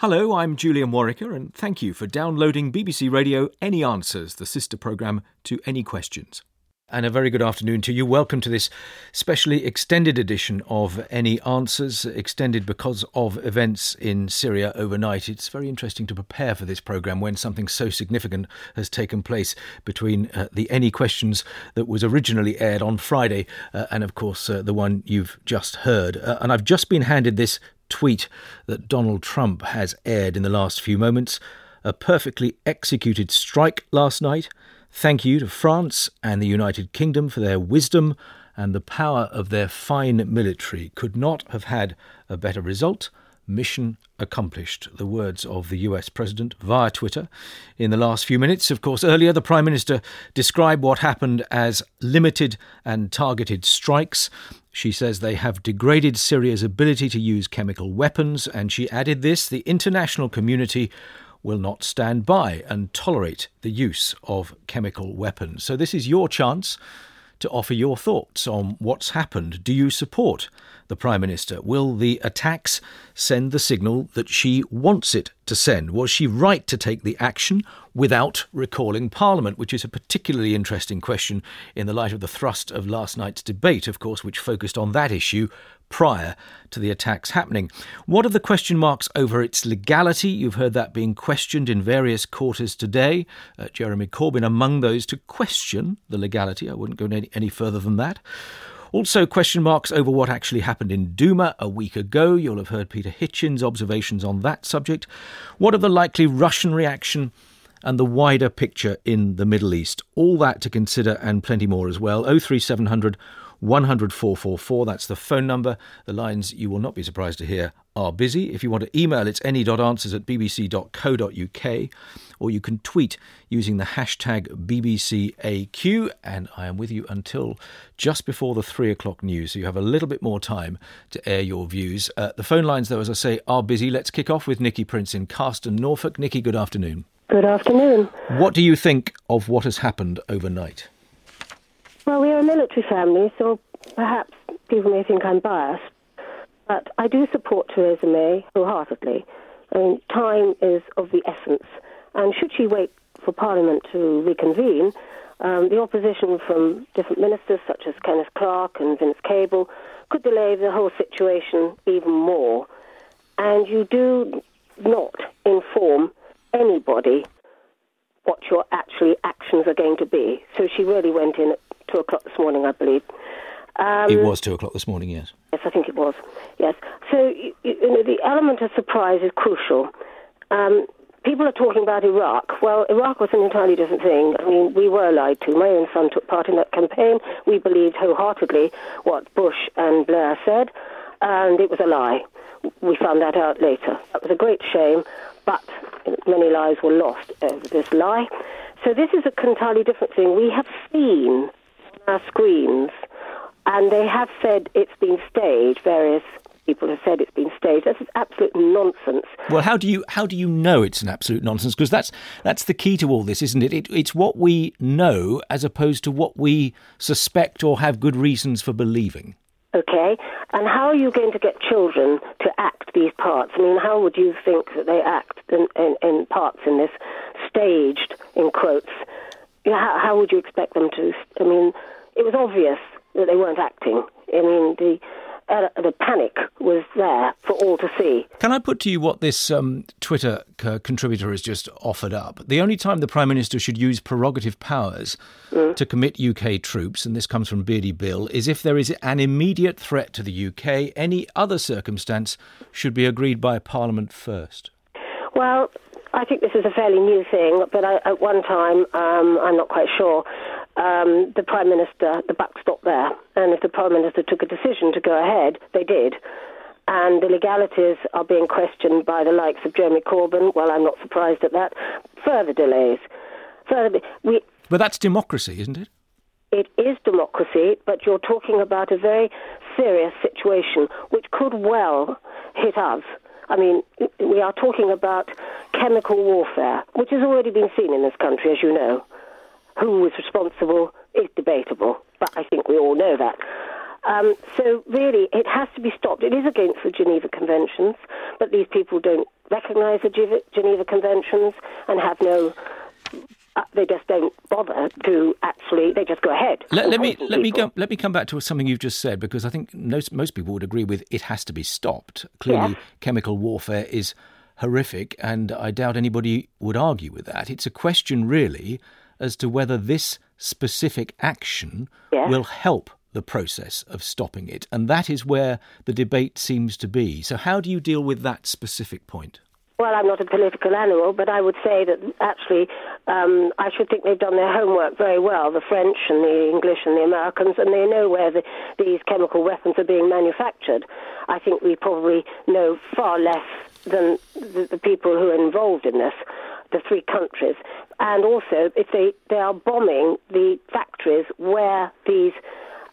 Hello, I'm Julian Worricker, and thank you for downloading BBC Radio Any Answers, the sister programme to Any Questions. And a very good afternoon to you. Welcome to this specially extended edition of Any Answers, extended because of events in Syria overnight. It's very interesting to prepare for this programme when something so significant has taken place between uh, the Any Questions that was originally aired on Friday uh, and, of course, uh, the one you've just heard. Uh, and I've just been handed this tweet that Donald Trump has aired in the last few moments. A perfectly executed strike last night. Thank you to France and the United Kingdom for their wisdom and the power of their fine military. Could not have had a better result. Mission accomplished. The words of the US President via Twitter in the last few minutes. Of course, earlier the Prime Minister described what happened as limited and targeted strikes. She says they have degraded Syria's ability to use chemical weapons, and she added this the international community will not stand by and tolerate the use of chemical weapons. So, this is your chance to offer your thoughts on what's happened. Do you support the Prime Minister? Will the attacks send the signal that she wants it to send? Was she right to take the action without recalling Parliament, which is a particularly interesting question in the light of the thrust of last night's debate, of course, which focused on that issue prior to the attacks happening. What are the question marks over its legality? You've heard that being questioned in various quarters today. Uh, Jeremy Corbyn among those to question the legality. I wouldn't go any, any further than that. Also, question marks over what actually happened in Duma a week ago. You'll have heard Peter Hitchens' observations on that subject. What of the likely Russian reaction and the wider picture in the Middle East? All that to consider and plenty more as well. 03700 100 444. That's the phone number. The lines, you will not be surprised to hear, are busy. If you want to email, it's any.answers at bbc.co.uk, or you can tweet using the hashtag BBCAQ. And I am with you until just before the three o'clock news, so you have a little bit more time to air your views. Uh, the phone lines, though, as I say, are busy. Let's kick off with Nikki Prince in Carston, Norfolk. Nikki, good afternoon. Good afternoon. What do you think of what has happened overnight? Well, we are a military family, so perhaps people may think I'm biased, but I do support Theresa May wholeheartedly. I mean, time is of the essence, and should she wait for Parliament to reconvene, um, the opposition from different ministers, such as Kenneth Clarke and Vince Cable, could delay the whole situation even more. And you do not inform anybody what your actually actions are going to be. So she really went in two o'clock this morning, I believe. Um, it was two o'clock this morning, yes. Yes, I think it was. Yes. So you, you know, the element of surprise is crucial. Um, people are talking about Iraq. Well, Iraq was an entirely different thing. I mean, we were lied to. My own son took part in that campaign. We believed wholeheartedly what Bush and Blair said, and it was a lie. We found that out later. That was a great shame, but many lives were lost over this lie. So this is a entirely different thing. We have seen our screens, and they have said it's been staged. Various people have said it's been staged. This is absolute nonsense. Well, how do you how do you know it's an absolute nonsense? Because that's that's the key to all this, isn't it? it? It's what we know as opposed to what we suspect or have good reasons for believing. Okay, and how are you going to get children to act these parts? I mean, how would you think that they act in, in, in parts in this staged, in quotes? How, how would you expect them to? I mean, it was obvious that they weren't acting. I mean, the uh, the panic was there for all to see. Can I put to you what this um, Twitter c- contributor has just offered up? The only time the Prime Minister should use prerogative powers mm. to commit UK troops, and this comes from Beardy Bill, is if there is an immediate threat to the UK. Any other circumstance should be agreed by Parliament first. Well, I think this is a fairly new thing, but I, at one time, um, I'm not quite sure, um, the Prime Minister, the buck stopped there. And if the Prime Minister took a decision to go ahead, they did. And the legalities are being questioned by the likes of Jeremy Corbyn. Well, I'm not surprised at that. Further delays. Further, we, but that's democracy, isn't it? It is democracy, but you're talking about a very serious situation which could well hit us. I mean, we are talking about chemical warfare, which has already been seen in this country, as you know. Who was responsible is debatable, but I think we all know that. Um, so really, it has to be stopped. It is against the Geneva Conventions, but these people don't recognise the Geneva Conventions and have no uh, they just don't bother to actually. They just go ahead. Let, let me let people. me go, let me come back to something you've just said because I think most most people would agree with it has to be stopped. Clearly, chemical warfare is horrific, and I doubt anybody would argue with that. It's a question really as to whether this specific action will help the process of stopping it, and that is where the debate seems to be. So, how do you deal with that specific point? Well, I'm not a political animal, but I would say that actually um, I should think they've done their homework very well, the French and the English and the Americans, and they know where the, these chemical weapons are being manufactured. I think we probably know far less than the, the people who are involved in this, the three countries. And also, if they, they are bombing the factories where these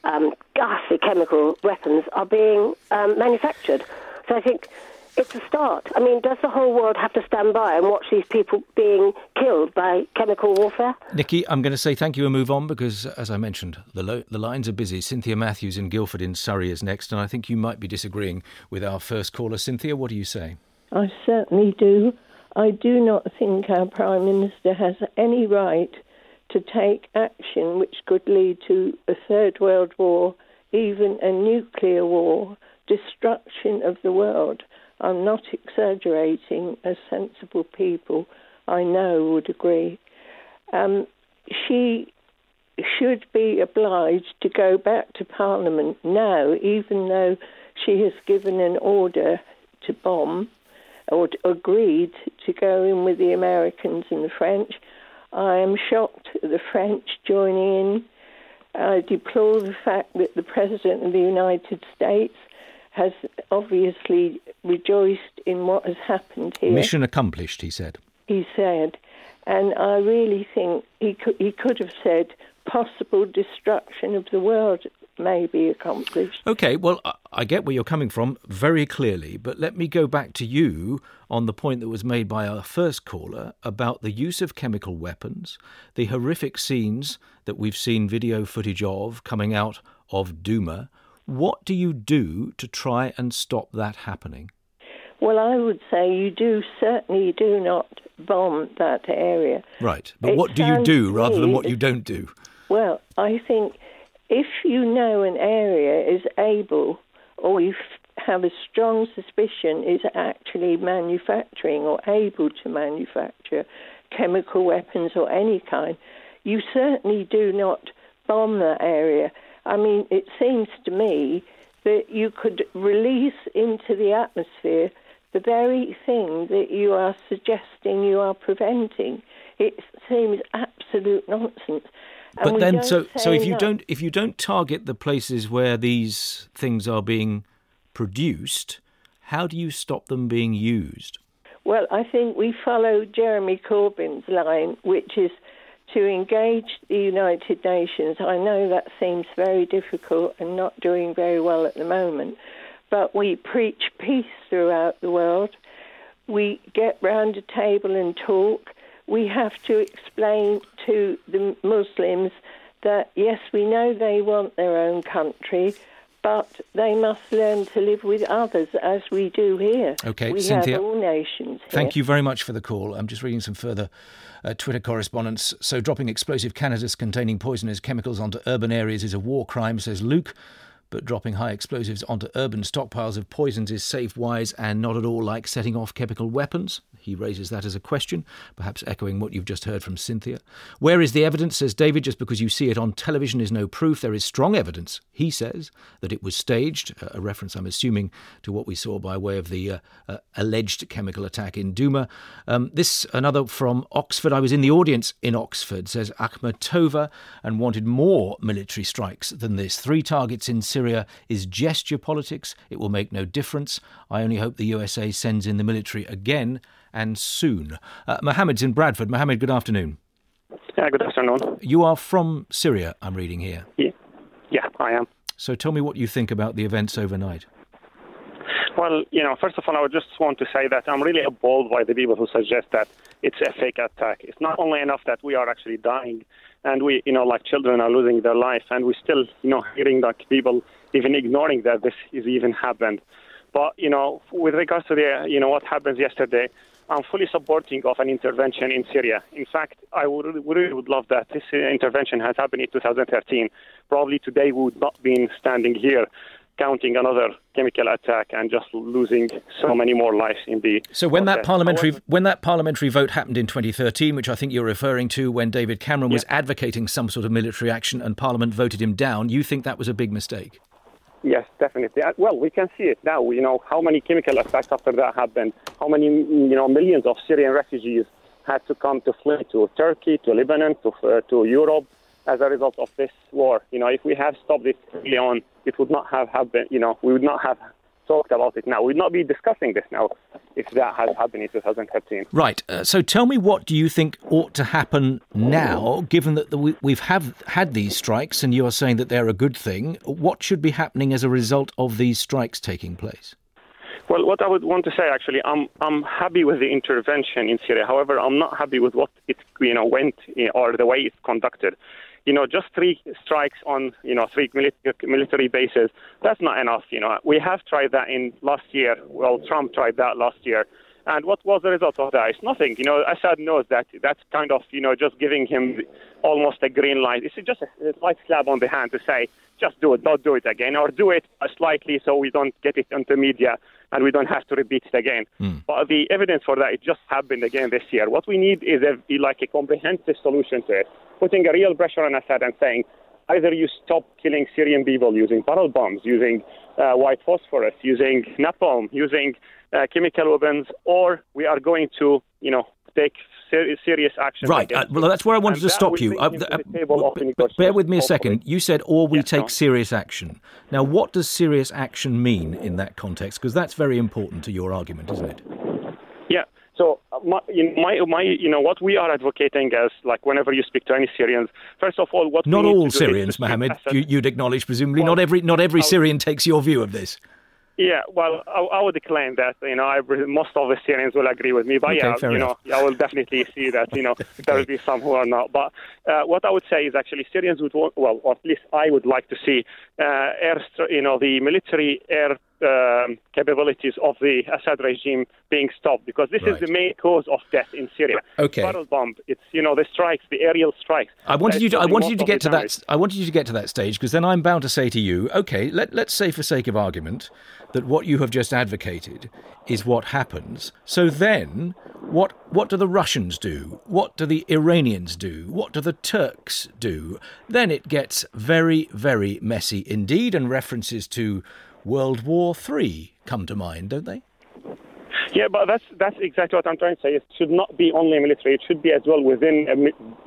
um, ghastly chemical weapons are being um, manufactured. So I think it's a start. I mean, does the whole world have to stand by and watch these people being killed by chemical warfare? Nikki, I'm going to say thank you and move on because, as I mentioned, the, lo- the lines are busy. Cynthia Matthews in Guildford in Surrey is next, and I think you might be disagreeing with our first caller. Cynthia, what do you say? I certainly do. I do not think our Prime Minister has any right to take action which could lead to a Third World War, even a nuclear war, destruction of the world. I'm not exaggerating, as sensible people I know would agree. Um, she should be obliged to go back to Parliament now, even though she has given an order to bomb or agreed to go in with the Americans and the French. I am shocked at the French joining in. I deplore the fact that the President of the United States has obviously rejoiced in what has happened here. Mission accomplished, he said. He said. And I really think he could, he could have said possible destruction of the world may be accomplished. Okay, well, I get where you're coming from very clearly, but let me go back to you on the point that was made by our first caller about the use of chemical weapons, the horrific scenes that we've seen video footage of coming out of Douma. What do you do to try and stop that happening? Well, I would say you do certainly do not bomb that area. Right, but it what do you do rather than what you don't do? Well, I think if you know an area is able, or you have a strong suspicion is actually manufacturing or able to manufacture chemical weapons or any kind, you certainly do not bomb that area I mean, it seems to me that you could release into the atmosphere the very thing that you are suggesting you are preventing. It seems absolute nonsense. But then, so so if you don't if you don't target the places where these things are being produced, how do you stop them being used? Well, I think we follow Jeremy Corbyn's line, which is to engage the United Nations. I know that seems very difficult and not doing very well at the moment, but we preach peace throughout the world. We get round a table and talk. We have to explain to the Muslims that yes, we know they want their own country, but they must learn to live with others as we do here. Okay, we Cynthia, all nations. Here. Thank you very much for the call. I'm just reading some further uh, Twitter correspondence. So, dropping explosive canisters containing poisonous chemicals onto urban areas is a war crime, says Luke but dropping high explosives onto urban stockpiles of poisons is safe, wise, and not at all like setting off chemical weapons. He raises that as a question, perhaps echoing what you've just heard from Cynthia. Where is the evidence, says David? Just because you see it on television is no proof. There is strong evidence, he says, that it was staged, a reference, I'm assuming, to what we saw by way of the uh, uh, alleged chemical attack in Douma. Um, this, another from Oxford. I was in the audience in Oxford, says Akhmatova, and wanted more military strikes than this. Three targets in Syria is gesture politics. It will make no difference. I only hope the USA sends in the military again and soon. Uh, Mohammed's in Bradford. Mohammed, good afternoon. Yeah, good afternoon. You are from Syria, I'm reading here. Yeah, yeah I am. So tell me what you think about the events overnight. Well, you know, first of all, I would just want to say that I'm really appalled by the people who suggest that it's a fake attack. It's not only enough that we are actually dying and we, you know, like children are losing their life and we still, you know, hearing like people even ignoring that this is even happened. But you know, with regards to the you know what happens yesterday, I'm fully supporting of an intervention in Syria. In fact, I would really would love that this intervention has happened in 2013. Probably today we would not be standing here counting another chemical attack and just losing so many more lives in the. So when process. that parliamentary However, when that parliamentary vote happened in 2013, which I think you're referring to, when David Cameron was yeah. advocating some sort of military action and Parliament voted him down, you think that was a big mistake? Yes, definitely. Uh, well, we can see it now. You know how many chemical attacks after that happened. How many you know millions of Syrian refugees had to come to flee to Turkey, to Lebanon, to uh, to Europe as a result of this war. You know, if we have stopped this early on, it would not have happened. You know, we would not have talked about it now. We would not be discussing this now if that had happened in 2013. Right. Uh, so tell me, what do you think ought to happen now, given that the, we, we've have had these strikes, and you are saying that they're a good thing? What should be happening as a result of these strikes taking place? Well, what I would want to say actually, I'm I'm happy with the intervention in Syria. However, I'm not happy with what it you know went or the way it's conducted you know, just three strikes on, you know, three military bases, that's not enough. You know, we have tried that in last year. Well, Trump tried that last year. And what was the result of that? It's nothing. You know, Assad knows that that's kind of, you know, just giving him almost a green light. It's just a slight slap on the hand to say, just do it, don't do it again, or do it slightly so we don't get it into media and we don't have to repeat it again. Mm. But the evidence for that, it just happened again this year. What we need is a, like a comprehensive solution to it putting a real pressure on Assad and saying either you stop killing Syrian people using barrel bombs, using uh, white phosphorus, using napalm, using uh, chemical weapons, or we are going to, you know, take ser- serious action. Right. Uh, well, that's where I wanted and to stop you. Uh, bear with me a second. You said, or we yes, take no. serious action. Now, what does serious action mean in that context? Because that's very important to your argument, isn't it? My, my, my, you know, what we are advocating as, like, whenever you speak to any Syrians, first of all, what not all Syrians, Mohammed, you, would acknowledge presumably well, not every not every Syrian takes your view of this. Yeah, well, I, I, would claim that you know I, most of the Syrians will agree with me, but okay, yeah, you enough. know I will definitely see that you know okay. there will be some who are not. But uh, what I would say is actually Syrians would want, well, or at least I would like to see uh, air, you know, the military air um, capabilities of the Assad regime being stopped because this right. is the main cause of death in Syria. Okay. Barrel bomb. It's you know the strikes, the aerial strikes. I wanted you to. I wanted you to get to that. I wanted you to get to that stage because then I'm bound to say to you, okay, let let's say for sake of argument that what you have just advocated is what happens. So then, what what do the Russians do? What do the Iranians do? What do the Turks do? Then it gets very very messy indeed, and references to World War III come to mind, don't they? Yeah, but that's that's exactly what I'm trying to say. It should not be only military; it should be as well within a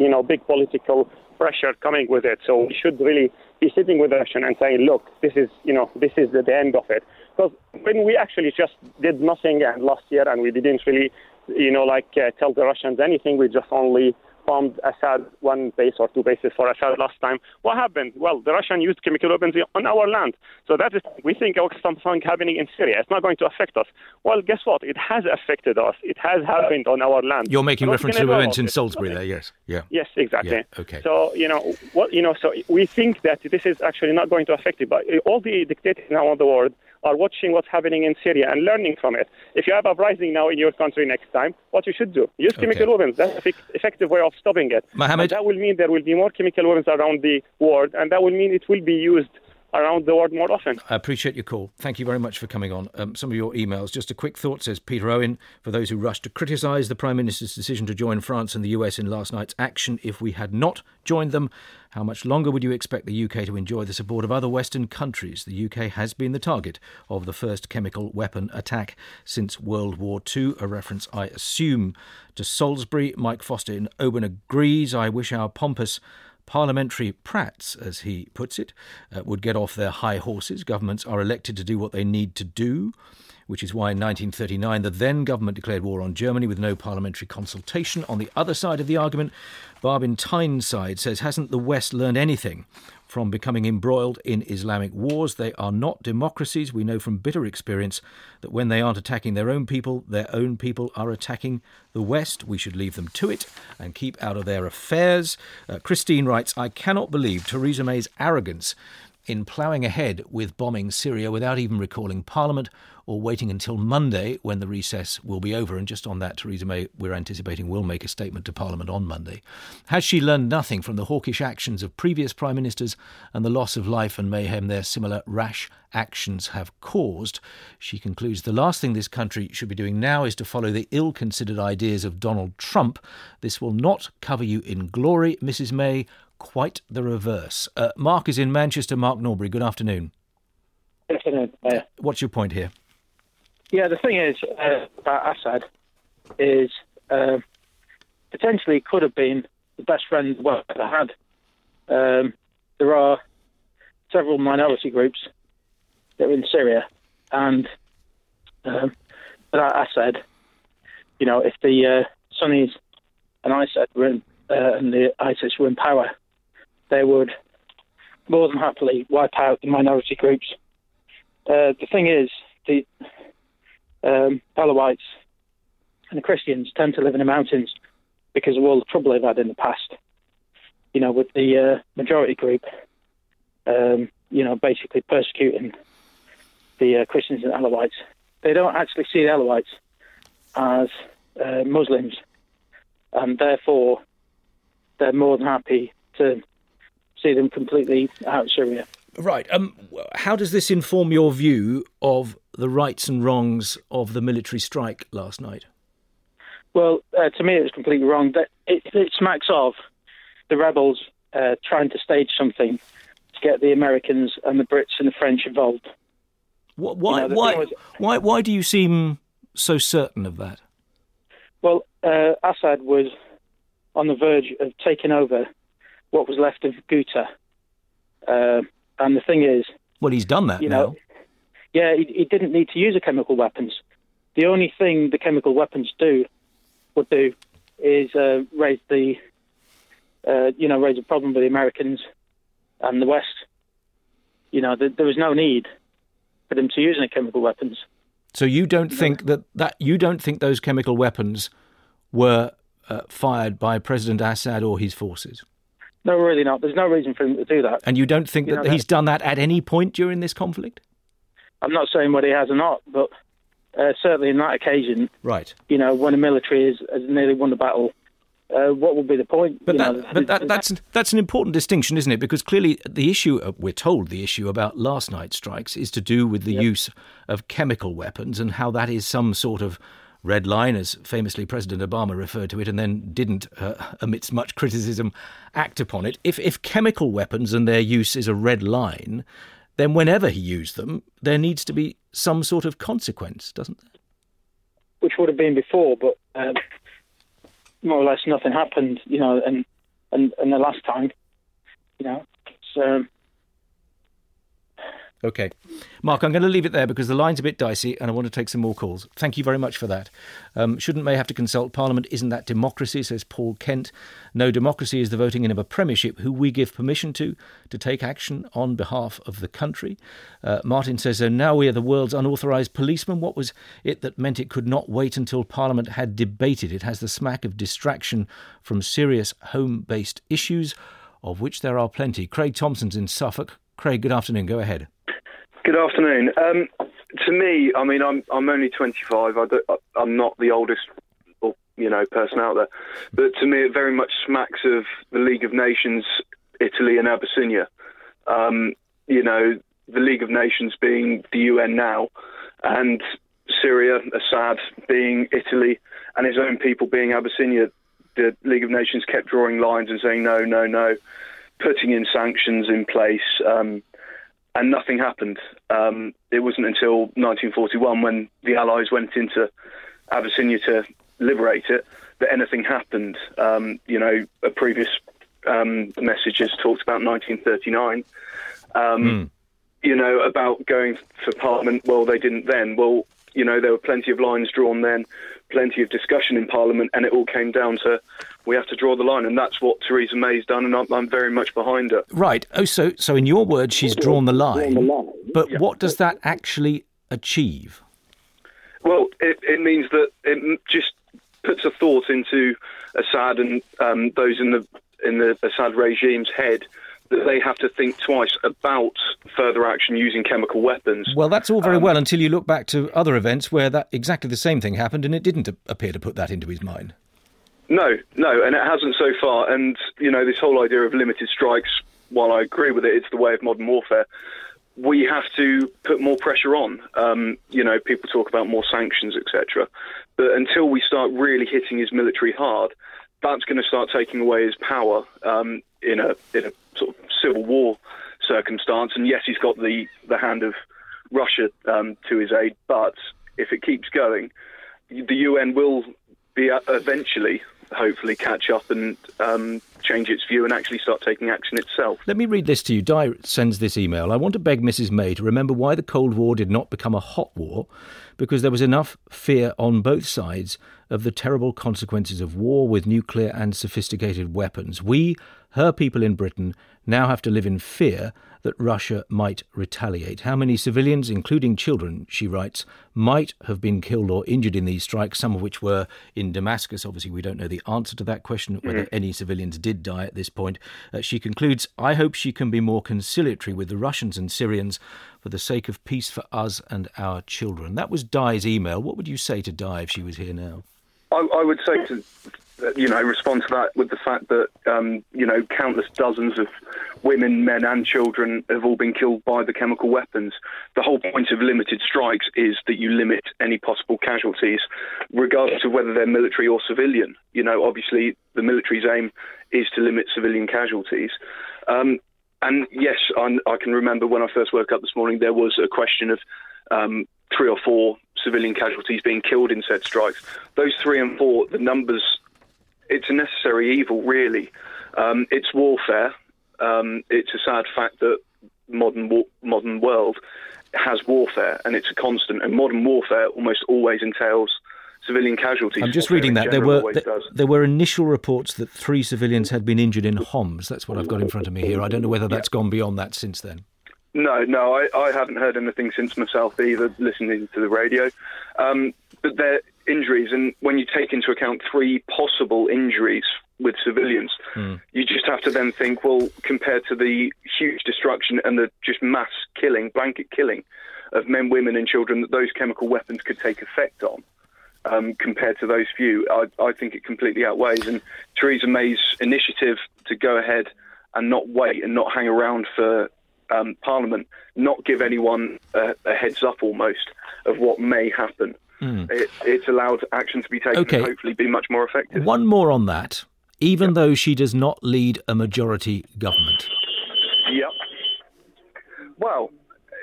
you know big political pressure coming with it. So we should really be sitting with Russia and saying, look, this is you know this is the, the end of it. Because when we actually just did nothing and last year and we didn't really you know like uh, tell the Russians anything, we just only bombed Assad one base or two bases for Assad last time. What happened? Well, the Russian used chemical weapons on our land. So that is, we think something happening in Syria. It's not going to affect us. Well, guess what? It has affected us. It has happened on our land. You're making reference to events in Salisbury there, yes. Yeah. Yes, exactly. Yeah, okay. So, you know, what, you know, so we think that this is actually not going to affect it, but all the dictators now in the world are watching what's happening in Syria and learning from it. If you have uprising now in your country next time, what you should do? Use chemical weapons. That's an effective way of stopping it. Mohammed? that will mean there will be more chemical weapons around the world, and that will mean it will be used around the world more often. I appreciate your call. Thank you very much for coming on. Um, some of your emails. Just a quick thought, says Peter Owen, for those who rushed to criticise the Prime Minister's decision to join France and the US in last night's action. If we had not joined them, how much longer would you expect the UK to enjoy the support of other Western countries? The UK has been the target of the first chemical weapon attack since World War II, a reference, I assume, to Salisbury. Mike Foster in Oban agrees. I wish our pompous Parliamentary prats, as he puts it, uh, would get off their high horses. Governments are elected to do what they need to do, which is why in 1939 the then government declared war on Germany with no parliamentary consultation. On the other side of the argument, Barbin Tyneside says, Hasn't the West learned anything from becoming embroiled in Islamic wars. They are not democracies. We know from bitter experience that when they aren't attacking their own people, their own people are attacking the West. We should leave them to it and keep out of their affairs. Uh, Christine writes I cannot believe Theresa May's arrogance in ploughing ahead with bombing Syria without even recalling Parliament or waiting until Monday when the recess will be over. And just on that, Theresa May, we're anticipating, will make a statement to Parliament on Monday. Has she learned nothing from the hawkish actions of previous prime ministers and the loss of life and mayhem their similar rash actions have caused? She concludes the last thing this country should be doing now is to follow the ill considered ideas of Donald Trump. This will not cover you in glory, Mrs. May. Quite the reverse. Uh, Mark is in Manchester. Mark Norbury, good afternoon. Good afternoon. Uh, What's your point here? Yeah, the thing is uh, about Assad is uh, potentially could have been the best friend the world ever had. Um, there are several minority groups that are in Syria, and um, without Assad, you know, if the uh, Sunnis and ISIS were in, uh, and the ISIS were in power, they would more than happily wipe out the minority groups. Uh, the thing is, the um, Alawites and the Christians tend to live in the mountains because of all the trouble they've had in the past. You know, with the uh, majority group, um, you know, basically persecuting the uh, Christians and Alawites. They don't actually see the Alawites as uh, Muslims, and therefore they're more than happy to see them completely out of Syria. Right. Um, how does this inform your view of the rights and wrongs of the military strike last night? Well, uh, to me, it was completely wrong. That it, it smacks of the rebels uh, trying to stage something to get the Americans and the Brits and the French involved. What, why, You know, why, was- why, why do you seem so certain of that? Well, uh, Assad was on the verge of taking over what was left of Ghouta. Uh, and the thing is, Well, he's done that You now. know, yeah, he, he didn't need to use the chemical weapons. The only thing the chemical weapons do would do is uh, raise the, uh, you know, raise a problem with the Americans and the West. You know, th- there was no need for them to use any chemical weapons. So you don't think that, that you don't think those chemical weapons were uh, fired by President Assad or his forces, No, really not. There's no reason for him to do that. and you don't think You that know, he's done that at any point during this conflict? I'm not saying whether he has or not, but uh, certainly in that occasion, Right. you know, when the military has, has nearly won the battle, uh, what would be the point? But You that, know, but that, that's that's an important distinction, isn't it? Because clearly, the issue uh, we're told the issue about last night's strikes is to do with the use of chemical weapons and how that is some sort of red line, as famously President Obama referred to it, and then didn't, uh, amidst much criticism, act upon it. If if chemical weapons and their use is a red line, then whenever he used them, there needs to be some sort of consequence, doesn't there? which would have been before, but um, more or less nothing happened, you know, and and, and the last time, you know, um, Okay. Mark, I'm going to leave it there because the line's a bit dicey and I want to take some more calls. Thank you very much for that. Um, shouldn't May have to consult Parliament? Isn't that democracy? says Paul Kent. No, democracy is the voting in of a Premiership who we give permission to to take action on behalf of the country. Uh, Martin says, so now we are the world's unauthorised policeman. What was it that meant it could not wait until Parliament had debated? It has the smack of distraction from serious home based issues, of which there are plenty. Craig Thompson's in Suffolk. Craig, good afternoon. Go ahead. Good afternoon. Um, to me, I mean, I'm I'm only 25. I I'm not the oldest, you know, person out there, but to me, it very much smacks of the League of Nations, Italy and Abyssinia. Um, you know, the League of Nations being the UN now, and Syria, Assad being Italy, and his own people being Abyssinia. The League of Nations kept drawing lines and saying no, no, no, putting in sanctions in place. Um, and nothing happened. Um, it wasn't until 1941 when the Allies went into Abyssinia to liberate it that anything happened. Um, you know, a previous um, message has talked about 1939. Um, You know, about going for Parliament. Well, they didn't then. Well, you know, there were plenty of lines drawn then, plenty of discussion in Parliament, and it all came down to we have to draw the line, and that's what Theresa May's done, and I'm, I'm very much behind her. Right. Oh, so so in your words, she's drawn the line. But what does that actually achieve? Well, it, it means that it just puts a thought into Assad and um, those in the in the Assad regime's head that they have to think twice about further action using chemical weapons. Well, that's all very um, well until you look back to other events where that exactly the same thing happened, and it didn't appear to put that into his mind. No, no, and it hasn't so far. And you know, this whole idea of limited strikes, while I agree with it, it's the way of modern warfare. We have to put more pressure on. Um, you know, people talk about more sanctions, etc. But until we start really hitting his military hard, that's going to start taking away his power um, in a in a sort of civil war circumstance. And yes, he's got the the hand of Russia um, to his aid, but if it keeps going, the UN will be uh, eventually, hopefully, catch up and um, change its view and actually start taking action itself. Let me read this to you. Di sends this email. I want to beg Mrs. May to remember why the Cold War did not become a hot war, because there was enough fear on both sides of the terrible consequences of war with nuclear and sophisticated weapons. We, her people in Britain, now have to live in fear that Russia might retaliate. How many civilians, including children, she writes, might have been killed or injured in these strikes, some of which were in Damascus? Obviously, we don't know the answer to that question, whether mm-hmm. any civilians did die at this point. Uh, she concludes, I hope she can be more conciliatory with the Russians and Syrians for the sake of peace for us and our children. That was Di's email. What would you say to Di if she was here now? I, I would say to you know, respond to that with the fact that, um, you know, countless dozens of women, men, and children have all been killed by the chemical weapons. The whole point of limited strikes is that you limit any possible casualties, regardless of whether they're military or civilian. You know, obviously, the military's aim is to limit civilian casualties. Um, and yes, I'm, i can remember when I first woke up this morning, there was a question of um, three or four civilian casualties being killed in said strikes. Those three and four, the numbers it's a necessary evil, really. Um, it's warfare. Um, it's a sad fact that modern war- modern world has warfare, and it's a constant. And modern warfare almost always entails civilian casualties. I'm just reading that there were th- there were initial reports that three civilians had been injured in Homs. That's what I've got in front of me here. I don't know whether that's yeah. gone beyond that since then. No, no, I, I haven't heard anything since myself either, listening to the radio. Um, but there injuries, and when you take into account three possible injuries with civilians, mm. you just have to then think, well, compared to the huge destruction and the just mass killing, blanket killing of men, women, and children that those chemical weapons could take effect on. Um, compared to those few, I, I think it completely outweighs. And Theresa May's initiative to go ahead and not wait and not hang around for um, Parliament, not give anyone a, a, heads up almost of what may happen. Mm. It, it's allowed action to be taken okay. and hopefully be much more effective. One more on that. Even yep. though she does not lead a majority government. Yep. Well,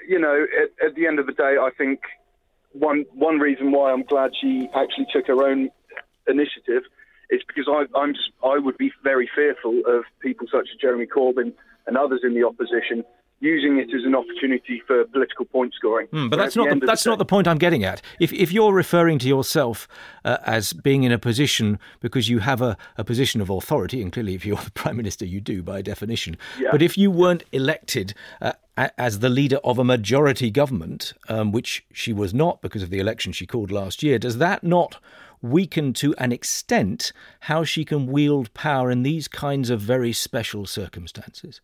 you know, at, at the end of the day, I think one one reason why I'm glad she actually took her own initiative is because I, I'm just, I would be very fearful of people such as Jeremy Corbyn and others in the opposition using it as an opportunity for political point scoring. Mm, but that's not the, that's the not the point I'm getting at. If if you're referring to yourself uh, as being in a position because you have a, a position of authority, and clearly if you're the prime minister, you do by definition. Yeah. But if you weren't elected. Uh, as the leader of a majority government, um, which she was not because of the election she called last year, does that not weaken to an extent how she can wield power in these kinds of very special circumstances?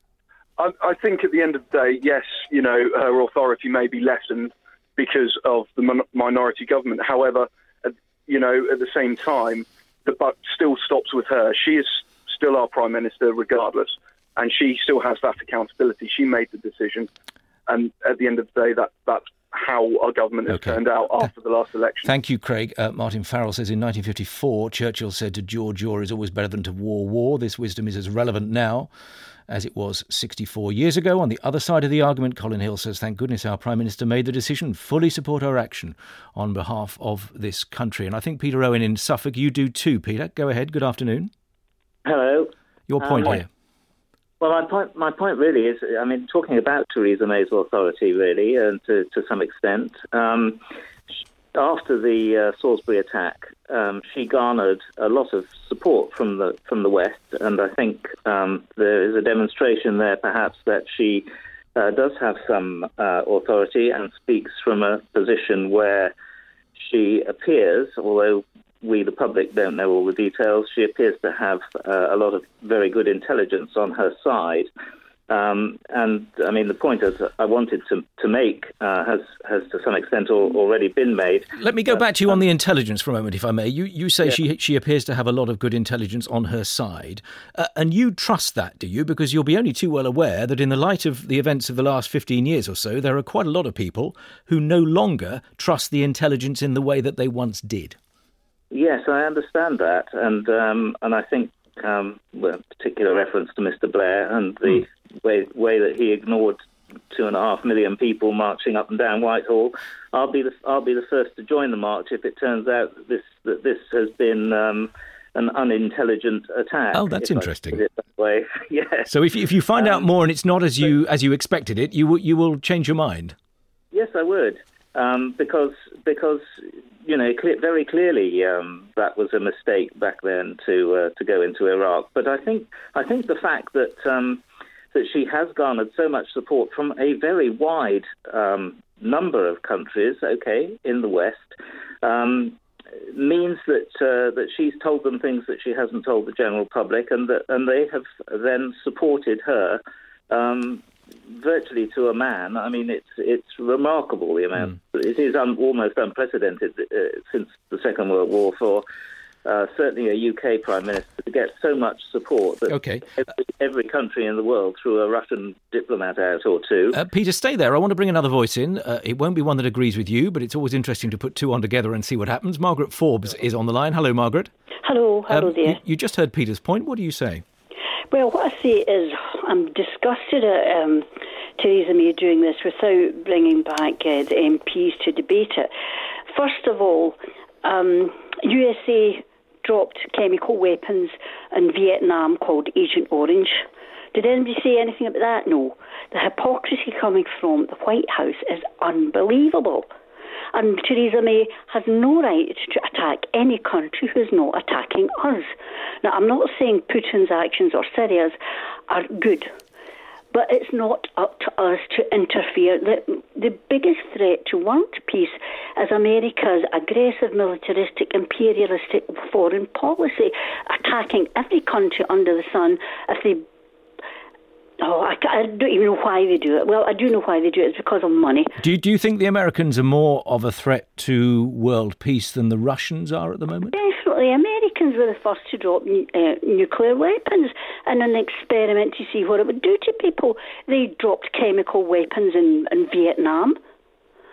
I, I think at the end of the day, yes, you know, her authority may be lessened because of the minority government. However, at, you know, at the same time, the buck still stops with her. She is still our prime minister, regardless, and she still has that accountability. She made the decision, and at the end of the day, that that's how our government has okay. turned out after the last election. Thank you, Craig. Uh, Martin Farrell says in 1954, Churchill said to George, "War is always better than to war war." This wisdom is as relevant now as it was 64 years ago. On the other side of the argument, Colin Hill says, Thank goodness our Prime Minister made the decision, fully support our action on behalf of this country. And I think Peter Owen in Suffolk, you do too, Peter. Go ahead. Good afternoon. Hello. Your point um, here. Well, my point, my point really is, I mean, talking about Theresa May's authority, really, and to, to some extent, um, after the uh, Salisbury attack, um, she garnered a lot of support from the from the West, and I think um, there is a demonstration there, perhaps, that she uh, does have some uh, authority and speaks from a position where she appears, although we, the public, don't know all the details, she appears to have uh, a lot of very good intelligence on her side. Um, and I mean, the point that I wanted to, to make uh, has has to some extent al- already been made. Let me go back to you on the intelligence for a moment, if I may. You you say yeah. she she appears to have a lot of good intelligence on her side, uh, and you trust that, do you? Because you'll be only too well aware that in the light of the events of the last fifteen years or so, there are quite a lot of people who no longer trust the intelligence in the way that they once did. Yes, I understand that, and um, and I think um, with particular reference to Mr. Blair and the mm. Way way that he ignored two and a half million people marching up and down Whitehall. I'll be the I'll be the first to join the march if it turns out that this that this has been. Um, an unintelligent attack. Oh, that's interesting. that way, yeah. So if if you find um, out more and it's not as you as you expected it, you you will change your mind. Yes, I would, um, because because you know, very clearly um, that was a mistake back then to uh, to go into Iraq. But I think I think the fact that um, that she has garnered so much support from a very wide um, number of countries, okay, in the West, um, means that uh, that she's told them things that she hasn't told the general public, and that and they have then supported her um, virtually to a man. I mean, it's it's remarkable the amount. Mm. It is un, almost unprecedented uh, since the Second World War for uh, certainly a UK prime minister to get so much support that okay. every, every, country in the world threw a Russian diplomat out or two. Uh, Peter, stay there. I want to bring another voice in. Uh, it won't be one that agrees with you, but it's always interesting to put two on together and see what happens. Margaret Forbes is on the line. Hello, Margaret. Hello, hello um, there. You, you just heard Peter's point. What do you say? Well, what I say is I'm disgusted at um, Theresa May doing this without bringing back uh, the MPs to debate it. First of all, um, USA dropped chemical weapons in Vietnam called Agent Orange. Did anybody say anything about that? No. The hypocrisy coming from the White House is unbelievable. And Theresa May has no right to attack any country who's not attacking us. Now, I'm not saying Putin's actions or Syria's are good, but it's not up to us to interfere. The, the biggest threat to world peace is America's aggressive, militaristic, imperialistic foreign policy, attacking every country under the sun if they Oh, I, I, don't even know why they do it. Well, I do know why they do it. It's because of money. Do you, do you think the Americans are more of a threat to world peace than the Russians are at the moment? Americans were the first to drop uh, nuclear weapons in an experiment to see what it would do to people. They dropped chemical weapons in, in Vietnam.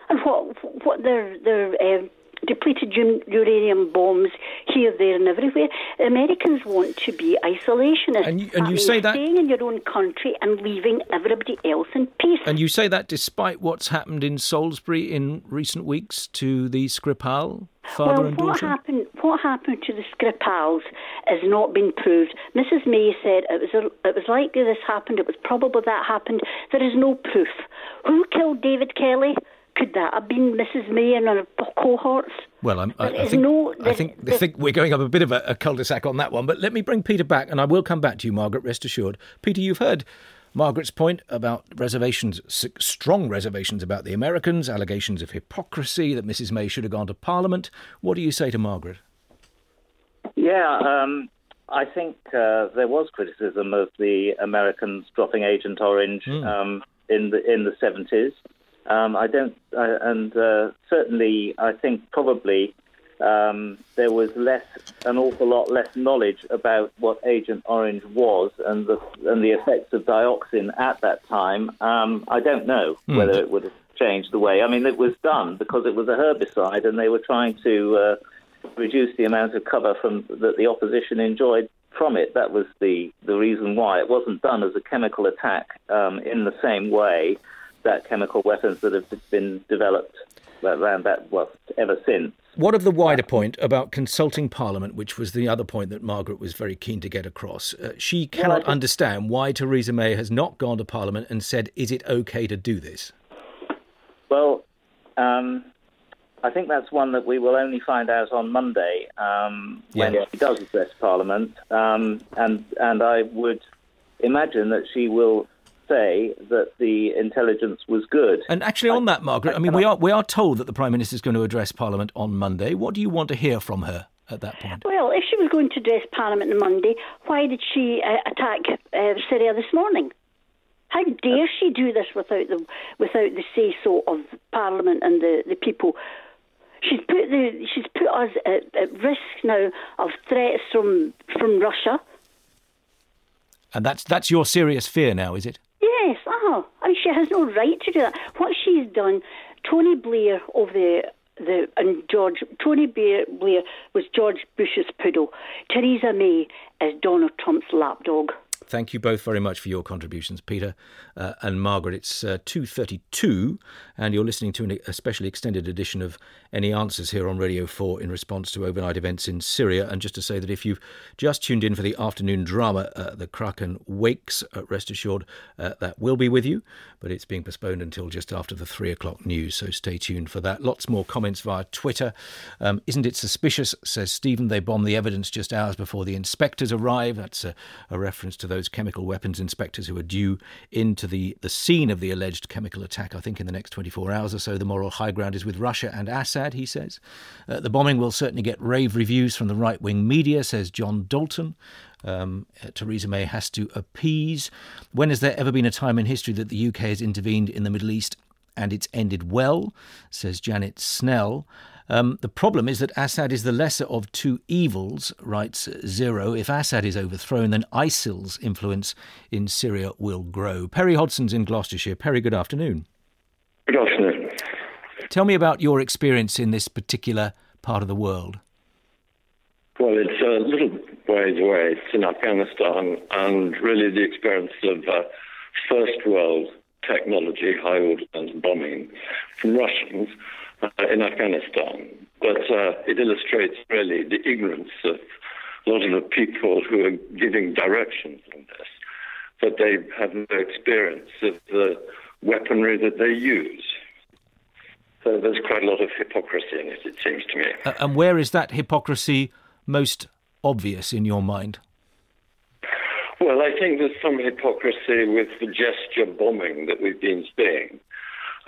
And what what their their uh, depleted uranium bombs here, there, and everywhere. Americans want to be isolationists. And you, and you say that staying in your own country and leaving everybody else in peace. And you say that despite what's happened in Salisbury in recent weeks to the Skripal father well, and daughter. What happened? What happened to the Skripals has not been proved. Mrs. May said it was a, it was likely this happened. It was probable that happened. There is no proof. Who killed David Kelly? Could that have been Mrs. May and her cohorts? Well, I, I, think, no, I think I think we're going up a bit of a, a cul-de-sac on that one. But let me bring Peter back, and I will come back to you, Margaret. Rest assured, Peter. You've heard Margaret's point about reservations, strong reservations about the Americans, allegations of hypocrisy that Mrs. May should have gone to Parliament. What do you say to Margaret? Yeah, um, I think uh, there was criticism of the Americans dropping Agent Orange mm. um, in the in the seventies. Um, I don't, uh, and uh, certainly, I think probably um, there was less, an awful lot less knowledge about what Agent Orange was and the and the effects of dioxin at that time. Um, I don't know mm. whether it would have changed the way. I mean, it was done because it was a herbicide, and they were trying to uh, reduce the amount of cover from that the opposition enjoyed from it. That was the the reason why it wasn't done as a chemical attack um, in the same way that chemical weapons that have been developed around that well ever since. What of the wider point about consulting Parliament, which was the other point that Margaret was very keen to get across? Uh, she cannot well, understand why Theresa May has not gone to Parliament and said, "Is it okay to do this?" Well, um, I think that's one that we will only find out on Monday um, when yeah. she does address Parliament, um, and and I would imagine that she will say that the intelligence was good. And actually, on that, Margaret, I mean, we are we are told that the Prime Minister is going to address Parliament on Monday. What do you want to hear from her? At that point? Well, if she was going to address Parliament on Monday, why did she uh, attack uh, Syria this morning? How dare she do this without the without the say so of Parliament and the, the people? She's put the she's put us at, at risk now of threats from from Russia. And that's that's your serious fear now, is it? Yes, oh, I mean, she has no right to do that. What she's done, Tony Blair of the the and George Tony Blair, Blair was George Bush's poodle. Theresa May is Donald Trump's lapdog. Thank you both very much for your contributions, Peter uh, and Margaret. It's uh, 2.32 and you're listening to an especially extended edition of Any Answers here on Radio 4 in response to overnight events in Syria. And just to say that if you've just tuned in for the afternoon drama, uh, The Kraken Wakes, uh, rest assured uh, that will be with you, but it's being postponed until just after the 3 o'clock news, so stay tuned for that. Lots more comments via Twitter. Um, isn't it suspicious, says Stephen, they bombed the evidence just hours before the inspectors arrive? That's a, a reference to those those chemical weapons inspectors who are due into the, the scene of the alleged chemical attack, I think, in the next 24 hours or so. The moral high ground is with Russia and Assad, he says. Uh, the bombing will certainly get rave reviews from the right wing media, says John Dalton. Um, uh, Theresa May has to appease. When has there ever been a time in history that the UK has intervened in the Middle East and it's ended well, says Janet Snell. Um, the problem is that Assad is the lesser of two evils, writes Zero. If Assad is overthrown, then ISIL's influence in Syria will grow. Perry Hodson's in Gloucestershire. Perry, good afternoon. Good afternoon. Tell me about your experience in this particular part of the world. Well, it's a little ways away. It's in Afghanistan, and really the experience of uh, first world technology, high ordnance bombing from Russians uh, in Afghanistan. But uh, it illustrates really the ignorance of a lot of the people who are giving directions on this, that they have no experience of the weaponry that they use. So there's quite a lot of hypocrisy in it, it seems to me. Uh, and where is that hypocrisy most obvious in your mind? Well, I think there's some hypocrisy with the gesture bombing that we've been seeing.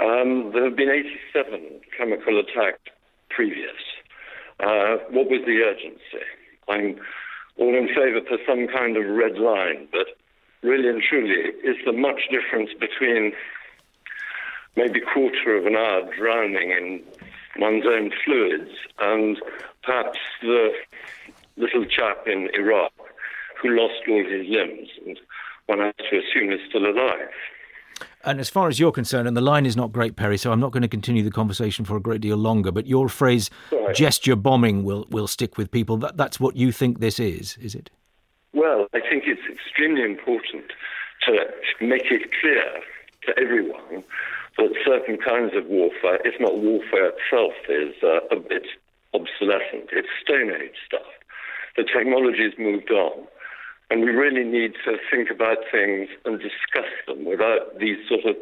Um, there have been 87 chemical attacks previous. Uh, what was the urgency? I'm all in favour for some kind of red line, but really and truly, is there much difference between maybe a quarter of an hour drowning in one's own fluids and perhaps the little chap in Iraq who lost all his limbs and one has to assume is still alive? And as far as you're concerned, and the line is not great, Perry, so I'm not going to continue the conversation for a great deal longer, but your phrase right. gesture bombing will, will stick with people. That, that's what you think this is, is it? Well, I think it's extremely important to make it clear to everyone that certain kinds of warfare, if not warfare itself, is uh, a bit obsolescent. It's Stone Age stuff. The technology has moved on. And we really need to think about things and discuss them without these sort of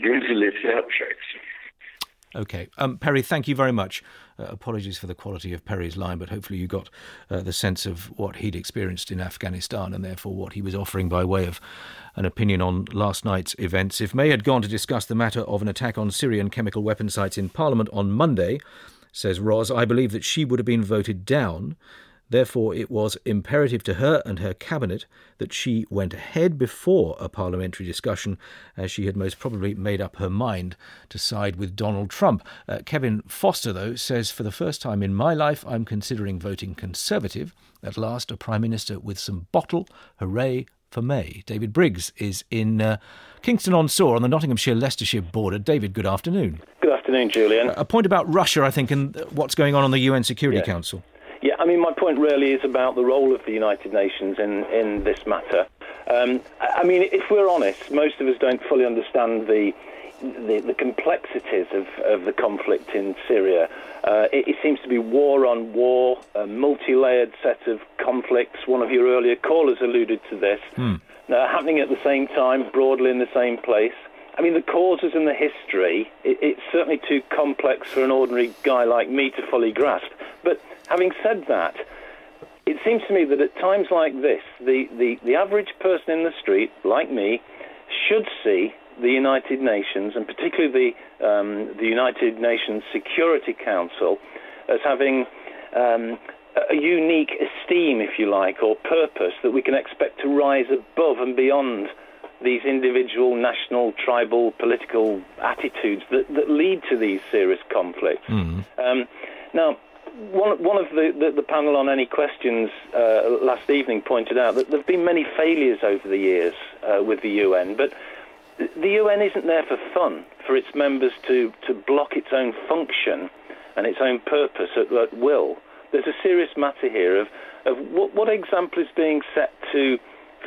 grisly theatrics. Okay. Um, Perry, thank you very much. Uh, apologies for the quality of Perry's line, but hopefully you got uh, the sense of what he'd experienced in Afghanistan and therefore what he was offering by way of an opinion on last night's events. If May had gone to discuss the matter of an attack on Syrian chemical weapon sites in Parliament on Monday, says Ros, I believe that she would have been voted down. Therefore, it was imperative to her and her cabinet that she went ahead before a parliamentary discussion, as she had most probably made up her mind to side with Donald Trump. Uh, Kevin Foster, though, says, For the first time in my life, I'm considering voting Conservative. At last, a Prime Minister with some bottle. Hooray for May. David Briggs is in uh, Kingston on Soar on the Nottinghamshire Leicestershire border. David, good afternoon. Good afternoon, Julian. A point about Russia, I think, and what's going on on the UN Security yeah. Council. Yeah, I mean, my point really is about the role of the United Nations in, in this matter. Um, I mean, if we're honest, most of us don't fully understand the the, the complexities of, of the conflict in Syria. Uh, it, it, seems to be war on war, a multi-layered set of conflicts. One of your earlier callers alluded to this. Uh, happening at the same time, broadly in the same place. I mean, the causes and the history, it, it's certainly too complex for an ordinary guy like me to fully grasp. But Having said that, it seems to me that at times like this, the, the, the average person in the street, like me, should see the United Nations, and particularly the, um, the United Nations Security Council, as having um, a unique esteem, if you like, or purpose that we can expect to rise above and beyond these individual, national, tribal, political attitudes that, that lead to these serious conflicts. Mm. Um, now, one, one of the, the, the, panel on any questions uh, last evening pointed out that there have been many failures over the years uh, with the UN, but the UN isn't there for fun, for its members to, to block its own function and its own purpose at, at will. There's a serious matter here of, of what, what example is being set to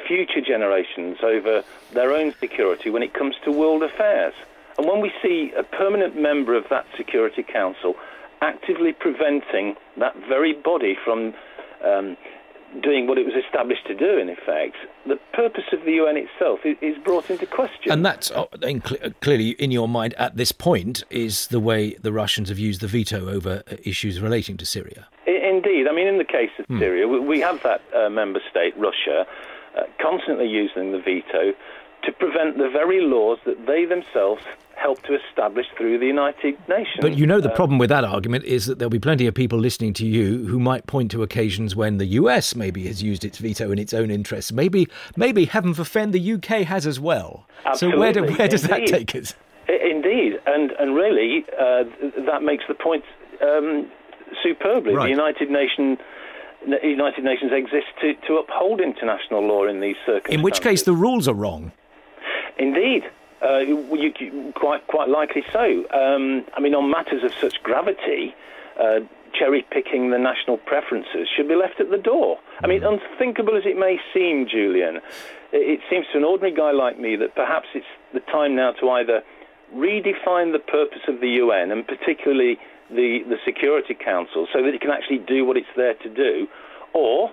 future generations over their own security when it comes to world affairs. And when we see a permanent member of that Security Council actively preventing that very body from um, doing what it was established to do, in effect, the purpose of the UN itself is, brought into question. And that's uh, clearly in your mind at this point is the way the Russians have used the veto over uh, issues relating to Syria. Indeed. I mean, in the case of hmm. Syria, we have that uh, member state, Russia, uh, constantly using the veto to prevent the very laws that they themselves helped to establish through the United Nations. But you know, the uh, problem with that argument is that there'll be plenty of people listening to you who might point to occasions when the US maybe has used its veto in its own interests. Maybe, maybe heaven forfend, the UK has as well. Absolutely. So where, do, where does Indeed. that take us? Indeed, and and really, uh, that makes the point um, superbly. Right. The United Nations. United Nations exists to, to uphold international law in these circumstances. In which case, the rules are wrong. Indeed, uh, you, you, quite quite likely so. Um, I mean, on matters of such gravity, uh, cherry picking the national preferences should be left at the door. I mean, mm. unthinkable as it may seem, Julian, it seems to an ordinary guy like me that perhaps it's the time now to either redefine the purpose of the UN and particularly the, the Security Council so that it can actually do what it's there to do, or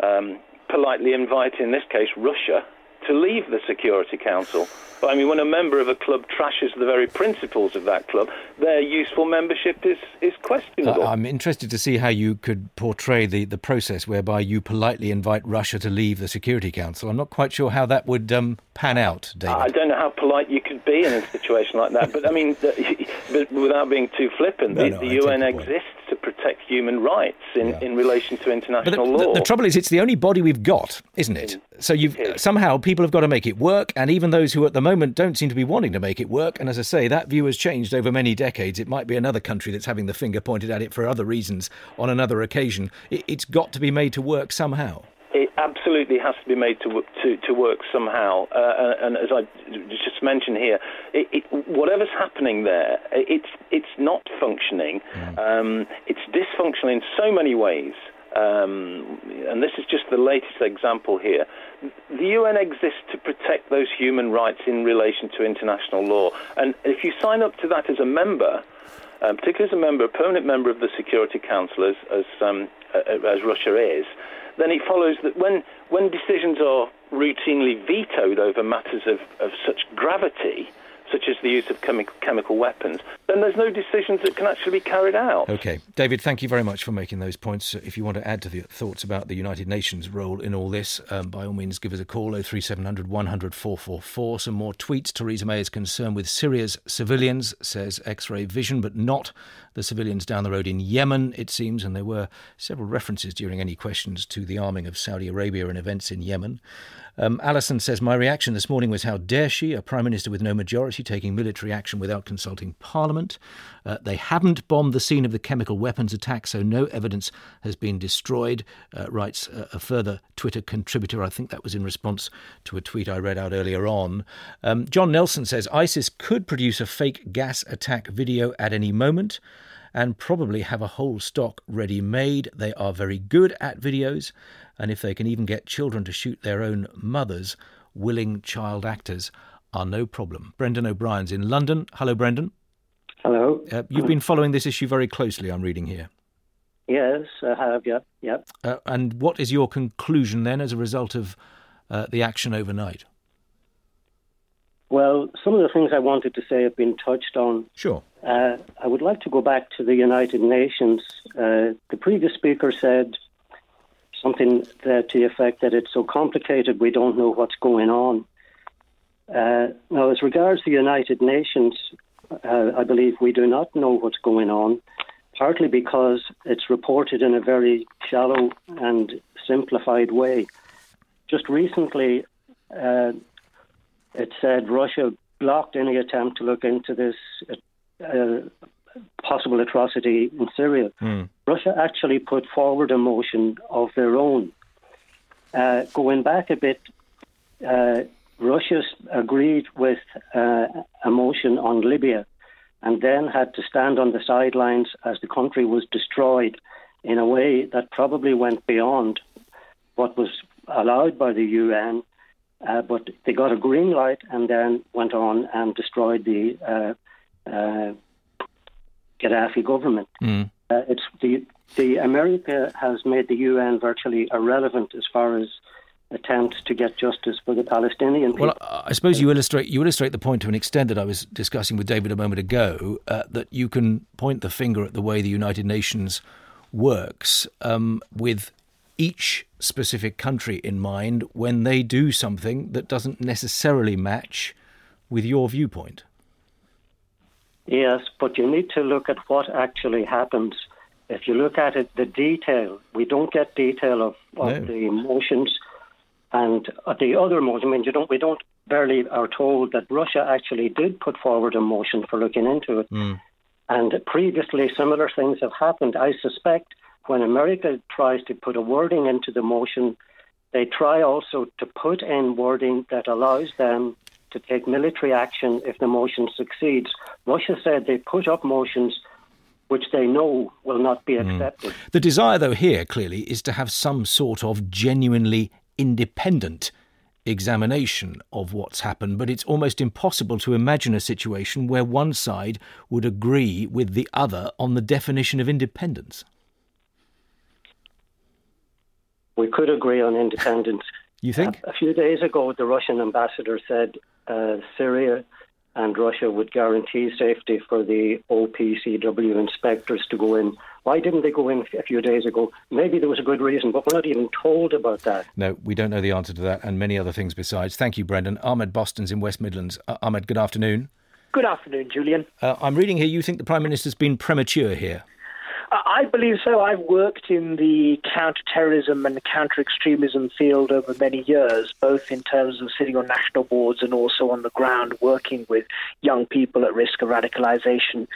um, politely invite, in this case, Russia to leave the Security Council. But I mean, when a member of a club trashes the very principles of that club, their useful membership is, is questionable. Uh, I'm interested to see how you could portray the, the process whereby you politely invite Russia to leave the Security Council. I'm not quite sure how that would um, pan out, David. I don't know how polite you could be in a situation like that, but I mean, but without being too flippant, no, the, no, the UN exists to protect human rights in, yeah. in relation to international the, law. The, the, trouble is, it's the only body we've got, isn't it? So you've somehow people have got to make it work, and even those who at the moment don't seem to be wanting to make it work. And as I say, that view has changed over many decades. It might be another country that's having the finger pointed at it for other reasons on another occasion. It, it's got to be made to work somehow it absolutely has to be made to to, to work somehow. Uh, and, as I just mentioned here, it, it, whatever's happening there, it's it's not functioning. Mm. Um, it's dysfunctional in so many ways. Um, and this is just the latest example here. The UN exists to protect those human rights in relation to international law. And if you sign up to that as a member, um, particularly as a member, a permanent member of the Security Council, as as, um, as Russia is, then it follows that when, when decisions are routinely vetoed over matters of, of such gravity, such as the use of chemi- chemical weapons, then there's no decisions that can actually be carried out. Okay. David, thank you very much for making those points. If you want to add to the thoughts about the United Nations role in all this, um, by all means, give us a call 03700 100 444. Some more tweets. Theresa May is concerned with Syria's civilians, says X ray vision, but not the civilians down the road in Yemen, it seems. And there were several references during any questions to the arming of Saudi Arabia and events in Yemen. Um, Alison says, My reaction this morning was how dare she, a Prime Minister with no majority, taking military action without consulting Parliament. Uh, they haven't bombed the scene of the chemical weapons attack, so no evidence has been destroyed, uh, writes a, a, further Twitter contributor. I think that was in response to a tweet I read out earlier on. Um, John Nelson says, ISIS could produce a fake gas attack video at any moment and probably have a whole stock ready made. They are very good at videos and if they can even get children to shoot their own mothers, willing child actors are no problem. Brendan O'Brien's in London. Hello, Brendan. Hello. Uh, you've been following this issue very closely, I'm reading here. Yes, I have, yeah. yep. Uh, and what is your conclusion then as a result of uh, the action overnight? Well, some of the things I wanted to say have been touched on. Sure. Uh, I would like to go back to the United Nations. Uh, the previous speaker said something to the effect that it's so complicated we don't know what's going on. Uh, now, as regards the United Nations, uh, I believe we do not know what's going on, partly because it's reported in a very shallow and simplified way. Just recently, uh, it said Russia blocked any attempt to look into this uh, possible atrocity in Syria. Mm. Russia actually put forward a motion of their own. Uh, going back a bit, uh, Russia agreed with uh, a motion on Libya and then had to stand on the sidelines as the country was destroyed in a way that probably went beyond what was allowed by the UN. Uh, but they got a green light and then went on and destroyed the uh, uh, Gaddafi government. Mm. it's the the America has made the UN virtually irrelevant as far as attempts to get justice for the Palestinian people. Well, I suppose you illustrate you illustrate the point to an extent that I was discussing with David a moment ago. Uh, that you can point the finger at the way the United Nations works um, with each specific country in mind when they do something that doesn't necessarily match with your viewpoint. Yes, but you need to look at what actually happens. If you look at it, the detail, we don't get detail of, of No. the motions and uh, the other motion. I mean, you don't, we don't barely are told that Russia actually did put forward a motion for looking into it. Mm. And previously, similar things have happened. I suspect when America tries to put a wording into the motion, they try also to put in wording that allows them to take military action if the motion succeeds. Russia said they put up motions which they know will not be hmm. accepted. The desire, though, here clearly is to have some sort of genuinely independent examination of what's happened, but it's almost impossible to imagine a situation where one side would agree with the other on the definition of independence. We could agree on independence. You think? A few days ago, the Russian ambassador said uh, Syria and Russia would guarantee safety for the OPCW inspectors to go in. Why didn't they go in a few days ago? Maybe there was a good reason, but we're not even told about that. No, we don't know the answer to that, and many other things besides. Thank you, Brendan. Ahmed Boston's in West Midlands. Uh, Ahmed, good afternoon. Good afternoon, Julian. Uh, I'm reading here you think the Prime Minister's been premature here. I believe so. I've worked in the counter-terrorism and counter-extremism field over many years, both in terms of sitting on national boards and also on the ground working with young people at risk of radicalisation.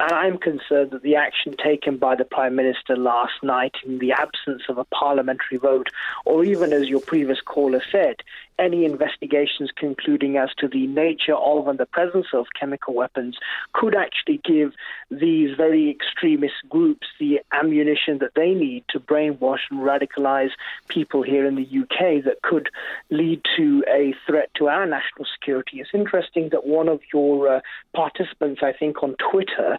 And I'm concerned that the action taken by the Prime Minister last night in the absence of a parliamentary vote, or even as your previous caller said, any investigations concluding as to the nature of and the presence of chemical weapons could actually give these very extremist groups the ammunition that they need to brainwash and radicalize people here in the UK that could lead to a threat to our national security. It's interesting that one of your uh, participants, I think, on Twitter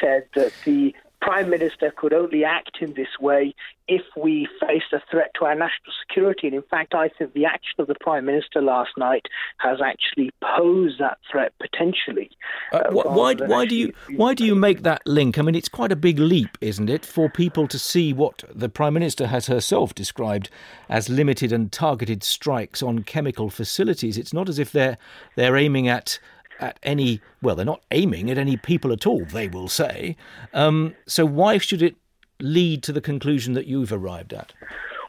said that the Prime Minister could only act in this way if we faced a threat to our national security. And in fact, I think the action of the Prime Minister last night has actually posed that threat potentially. Uh, uh, wh- why? Why do you? Why do you make that link? I mean, it's quite a big leap, isn't it, for people to see what the Prime Minister has herself described as limited and targeted strikes on chemical facilities. It's not as if they're they're aiming at at any. Well, they're not aiming at any people at all. They will say. Um, so why should it lead to the conclusion that you've arrived at?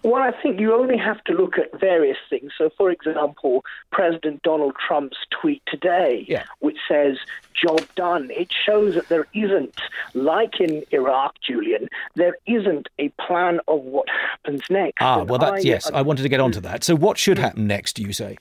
Well, I think you only have to look at various things. So, for example, President Donald Trump's tweet today, Yeah. which says, job done. It shows that there isn't, like in Iraq, Julian, there isn't a plan of what happens next. Ah, well, that's I- yes. I wanted to get onto that. So, what should happen next? Do you say?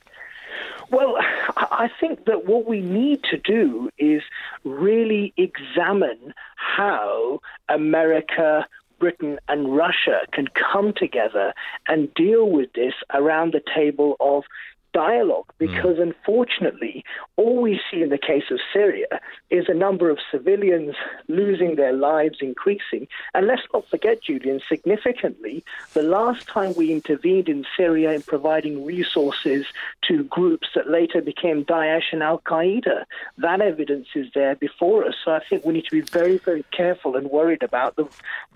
Well, I think that what we need to do is really examine how America, Britain, and Russia can come together and deal with this around the table of dialogue because unfortunately all we see in the case of Syria is a number of civilians losing their lives increasing. And let's not forget Julian significantly the last time we intervened in Syria in providing resources to groups that later became Daesh and Al-Qaeda that evidence is there before us. So I think we need to be very very careful and worried about the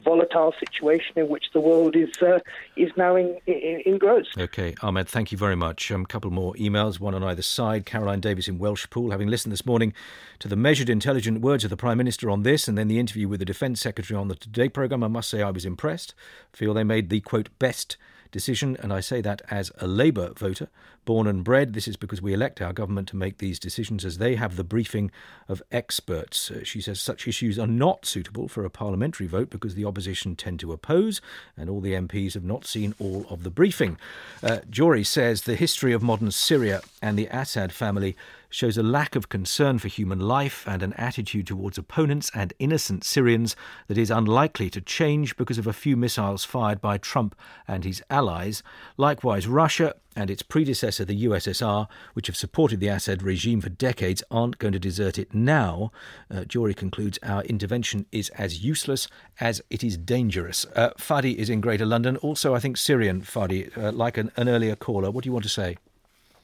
volatile situation in which the world is uh, is now in, in, engrossed Okay, Ahmed, thank you very much. Um, couple more emails, one on either side. Caroline Davis in Welshpool, having listened this morning to the measured, intelligent words of the Prime Minister on this and then the interview with the Defence Secretary on the Today programme, I must say I was impressed. feel they made the, quote, best decision, and I say that as a Labour voter, born and bred. This is because we elect our government to make these decisions as they have the briefing of experts. Uh, she says such issues are not suitable for a parliamentary vote because the opposition tend to oppose, and all the MPs have not seen all of the briefing. Uh, Jory says the history of modern Syria and the Assad family shows a lack of concern for human life and an attitude towards opponents and innocent Syrians that is unlikely to change because of a few missiles fired by Trump and his allies. Likewise, Russia and its predecessor, the USSR, which have supported the Assad regime for decades, aren't going to desert it now. Uh, Jory concludes our intervention is as useless as it is dangerous. Uh, Fadi is in Greater London, also, I think, Syrian, Fadi, uh, like an, an, earlier caller. What do you want to say?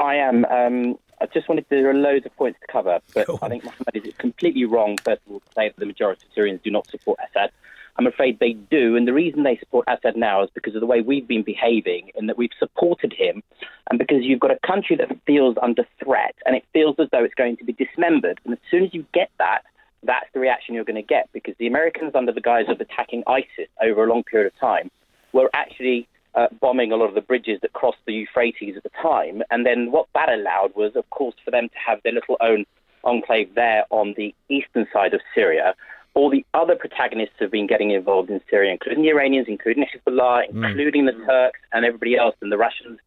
I am. Um, I just wanted to, there are loads of points to cover, but I think Mohammed is completely wrong, first of all, to say that the majority of Syrians do not support Assad. I'm afraid they do, and the reason they support Assad now is because of the way we've been behaving, and that we've supported him, and because you've got a country that feels under threat, and it feels as though it's going to be dismembered. And as soon as you get that, that's the reaction you're going to get, because the Americans, under the guise of attacking ISIS over a long period of time, were actually uh, bombing a lot of the bridges that crossed the Euphrates at the time. And then what that allowed was, of course, for them to have their little own enclave there on the eastern side of Syria. All the other protagonists have been getting involved in Syria, including the Iranians, including Hezbollah, mm. including the Turks and everybody else and the Russians.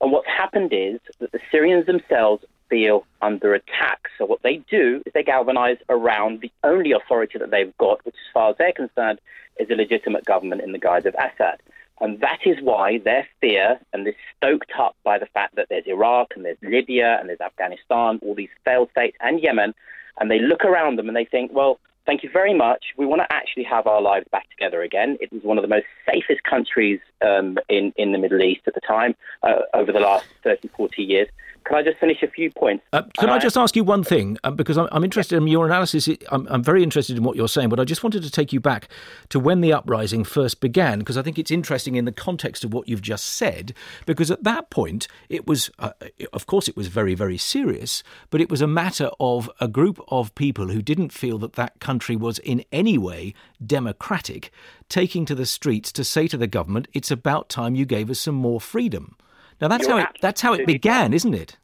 And what's happened is that the Syrians themselves feel under attack. So what they do is they galvanize around the only authority that they've got, which, as far as they're concerned, is a legitimate government in the guise of Assad. And that is why their fear, and this stoked up by the fact that there's Iraq and there's Libya and there's Afghanistan, all these failed states, and Yemen, and they look around them and they think, well, thank you very much. We want to actually have our lives back together again. It was one of the most safest countries um, in, in the Middle East at the time, uh, over the last 30, 40 years. Can I just finish a few points? Uh, can I, I just ask you one thing? Um, because I'm, I'm interested in your analysis. I'm, I'm, very interested in what you're saying, but I just wanted to take you back to when the uprising first began, because I think it's interesting in the context of what you've just said. Because at that point, it was, uh, of course, it was very, very serious, but it was a matter of a group of people who didn't feel that that country was in any way democratic, taking to the streets to say to the government, "It's about time you gave us some more freedom." Now that's You're how it, that's how it began, right. isn't it?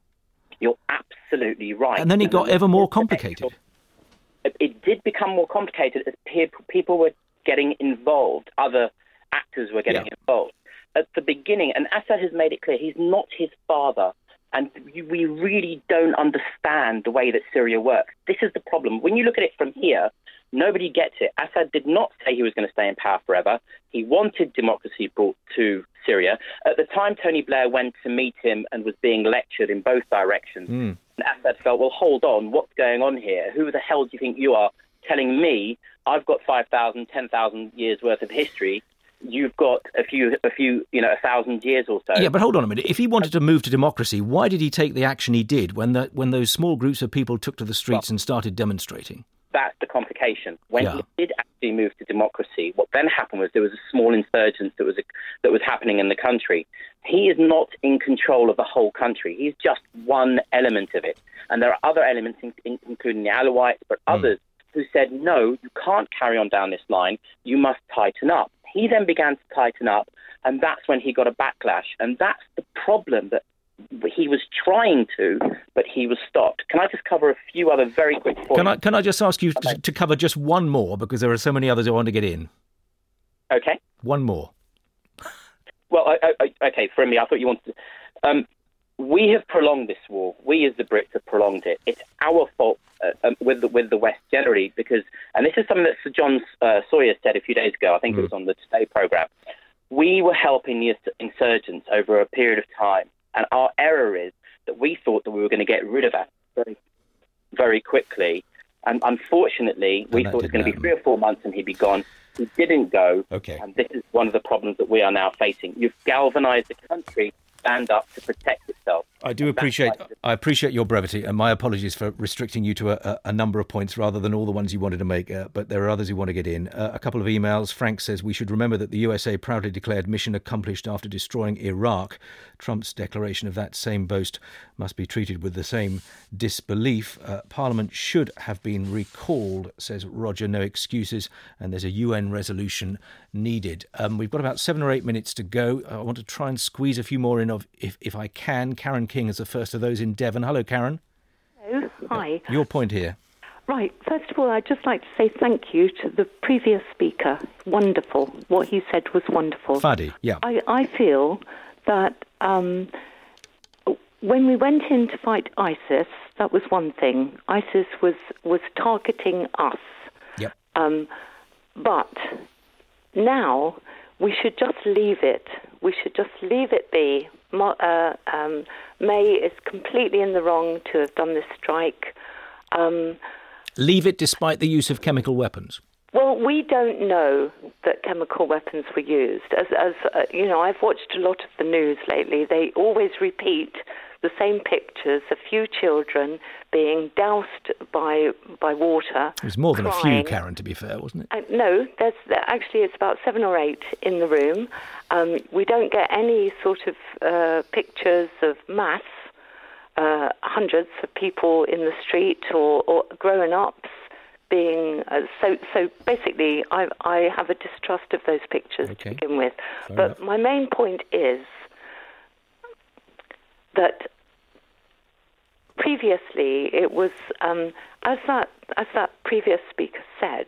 You're absolutely right. And then it got ever more complicated. It did become more complicated as people were getting involved. Other actors were getting yeah. involved. At the beginning, and Assad has made it clear he's not his father. And we really don't understand the way that Syria works. This is the problem. When you look at it from here, Nobody gets it. Assad did not say he was going to stay in power forever. He wanted democracy brought to Syria. At the time, Tony Blair went to meet him and was being lectured in both directions. Mm. And Assad felt, well, hold on, what's going on here? Who the hell do you think you are telling me I've got 5,000, 10,000 years worth of history? You've got a few, a few, you know, a thousand years or so. Yeah, but hold on a minute. If he wanted to move to democracy, why did he take the action he did when the, when those small groups of people took to the streets well, and started demonstrating? That's the complication. When yeah. he did actually move to democracy, what then happened was there was a small insurgence that was a, that was happening in the country. He is not in control of the whole country. He's just one element of it, and there are other elements, in, including the Alawites, but mm. others who said, "No, you can't carry on down this line. You must tighten up." He then began to tighten up, and that's when he got a backlash, and that's the problem that he was trying to, but he was stopped. Can I just cover a few other very quick points? Can I, can I just ask you okay. to, to, cover just one more because there are so many others I want to get in? Okay. One more. Well, I, I, okay, for me, I thought you wanted to. Um, we have prolonged this war. We, as the Brits, have prolonged it. It's our fault uh, um, with the with the West generally because, and this is something that Sir John uh, Sawyer said a few days ago. I think mm. it was on the Today program. We were helping the insurgents over a period of time and our error is that we thought that we were going to get rid of that very, very quickly. And unfortunately, we thought it was going to be three or four months and he'd be gone. He didn't go. Okay. And this is one of the problems that we are now facing. You've galvanized the country stand up to protect itself. I do appreciate I appreciate your brevity, and my apologies for restricting you to a, a number of points rather than all the ones you wanted to make. Uh, but there are others who want to get in. Uh, a couple of emails. Frank says we should remember that the USA proudly declared mission accomplished after destroying Iraq. Trump's declaration of that same boast must be treated with the same disbelief. Uh, Parliament should have been recalled, says Roger. No excuses, and there's a UN resolution needed. Um, we've got about seven or eight minutes to go. I want to try and squeeze a few more in, of if if I can. Karen King is the first of those in Devon. Hello, Karen. Hello. Hi. Your point here. Right. First of all, I'd just like to say thank you to the previous speaker. Wonderful. What he said was wonderful. Fadi, yeah. I, I feel that um, when we went in to fight ISIS, that was one thing. ISIS was, was targeting us. Yep. Um, but now we should just leave it. We should just leave it be. Uh, um, May is completely in the wrong to have done this strike. Um, leave it despite the use of chemical weapons. Well, we don't know that chemical weapons were used. As, as uh, you know, I've watched a lot of the news lately. They always repeat the same pictures: a few children being doused by by water. It was more than crying. a few, Karen. To be fair, wasn't it? Uh, no, there's actually it's about seven or eight in the room. Um, we don't get any sort of uh, pictures of mass, uh, hundreds of people in the street or, or grown ups being uh, so. So basically, I, I have a distrust of those pictures okay. to begin with. Fair but enough. my main point is that previously it was um, as that as that previous speaker said.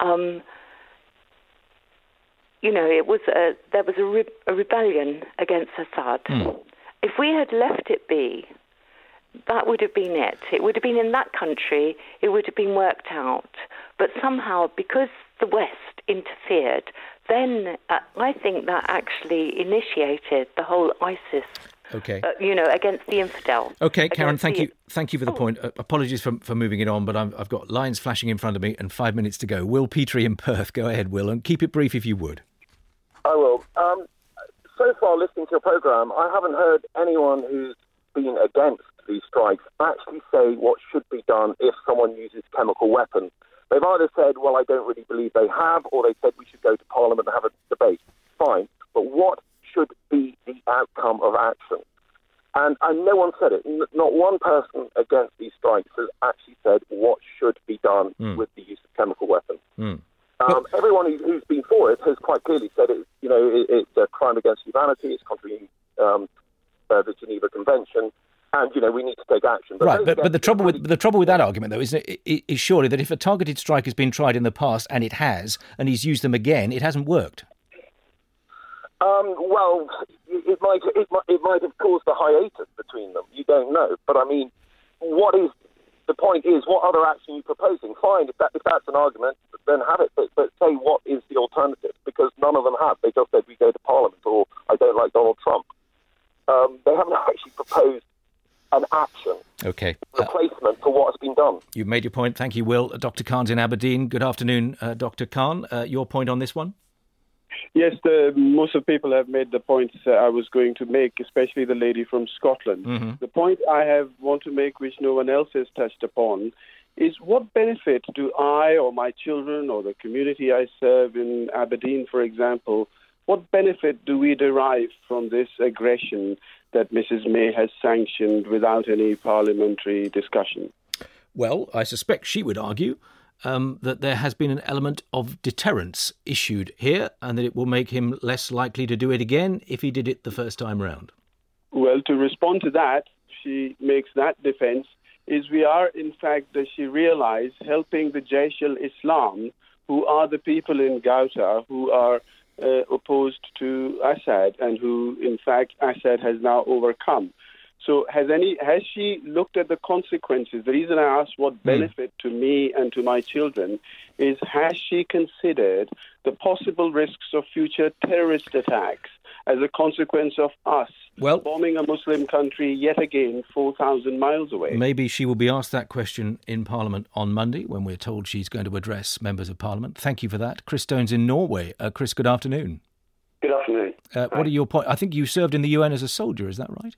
Um, you know, it was a, there was a, re- a rebellion against Assad. Mm. If we had left it be, that would have been it. It would have been in that country. It would have been worked out. But somehow, because the West interfered, then uh, I think that actually initiated the whole ISIS. Okay. Uh, you know, against the infidel. Okay, Karen, thank the- you. Thank you for the point. Uh, apologies for, for moving it on, but I'm, I've got lines flashing in front of me and five minutes to go. Will Petrie in Perth. Go ahead, Will, and keep it brief if you would. I will. Um, so far, listening to your programme, I haven't heard anyone who's been against these strikes actually say what should be done if someone uses chemical weapons. They've either said, well, I don't really believe they have, or they said we should go to Parliament and have a debate. Fine. But what should be the outcome of action? And, and no one said it. N- not one person against these strikes has actually said what should be done Mm. with the use of chemical weapons. Mm. Um, everyone who, who's been for it has quite clearly said it. You know, it, it's a crime against humanity. It's contrary um, uh, the Geneva Convention, and you know we need to take action. right, but, but the trouble with the trouble with that argument, though, is, is surely that if a targeted strike has been tried in the past and it has, and he's used them again, it hasn't worked. Um, well, it might, it might it might have caused a hiatus between them. You don't know, but I mean, what is the point? Is what other action are you proposing? Fine, if that if that's an argument, then have it. But, but say what is the alternative? Because none of them have. They just said we go to Parliament, or I don't like Donald Trump. Um, they haven't actually proposed an action Okay. replacement for what has been done. You've made your point. Thank you, Will. Dr. Khan's in Aberdeen. Good afternoon, uh, Dr. Khan. Uh, your point on this one? Yes, the, most of the people have made the points I was going to make, especially the lady from Scotland. Mhm. The point I have want to make, which no one else has touched upon, is what benefit do I or my children or the community I serve in Aberdeen, for example, what benefit do we derive from this aggression that Mrs. May has sanctioned without any parliamentary discussion? Well, I suspect she would argue um, that there has been an element of deterrence issued here and that it will make him less likely to do it again if he did it the first time round. Well, to respond to that, she makes that defense is we are, in fact, does she realize, helping the Jaish al Islam, who are the people in Ghouta who are uh, opposed to Assad and who, in fact, Assad has now overcome. So, has any has she looked at the consequences? The reason I asked what benefit to me and to my children is has she considered the possible risks of future terrorist attacks as a consequence of us Well- bombing a Muslim country yet again 4,000 miles away? Maybe she will be asked that question in Parliament on Monday when we're told she's going to address members of Parliament. Thank you for that. Chris Stone's in Norway. Uh, Chris, good afternoon. Good afternoon. Uh, what are your point? I think you served in the UN as a soldier, is that right?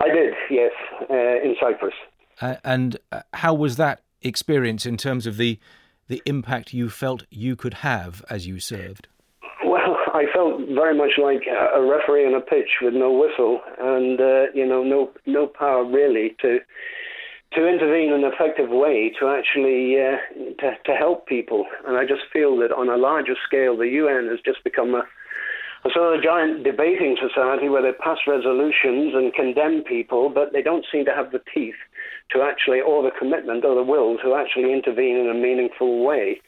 I did, yes, uh, in Cyprus. Uh, and uh, how was that experience in terms of the the impact you felt you could have as you served? Well, I felt very much like a referee on a pitch with no whistle and uh, you know no no power really to to intervene in an effective way to actually uh, to, to help people. And I just feel that on a larger scale, the UN has just become a a sort of giant debating society where they pass resolutions and condemn people, but they don't seem to have the teeth to actually, or the commitment or the will to actually intervene in a meaningful way.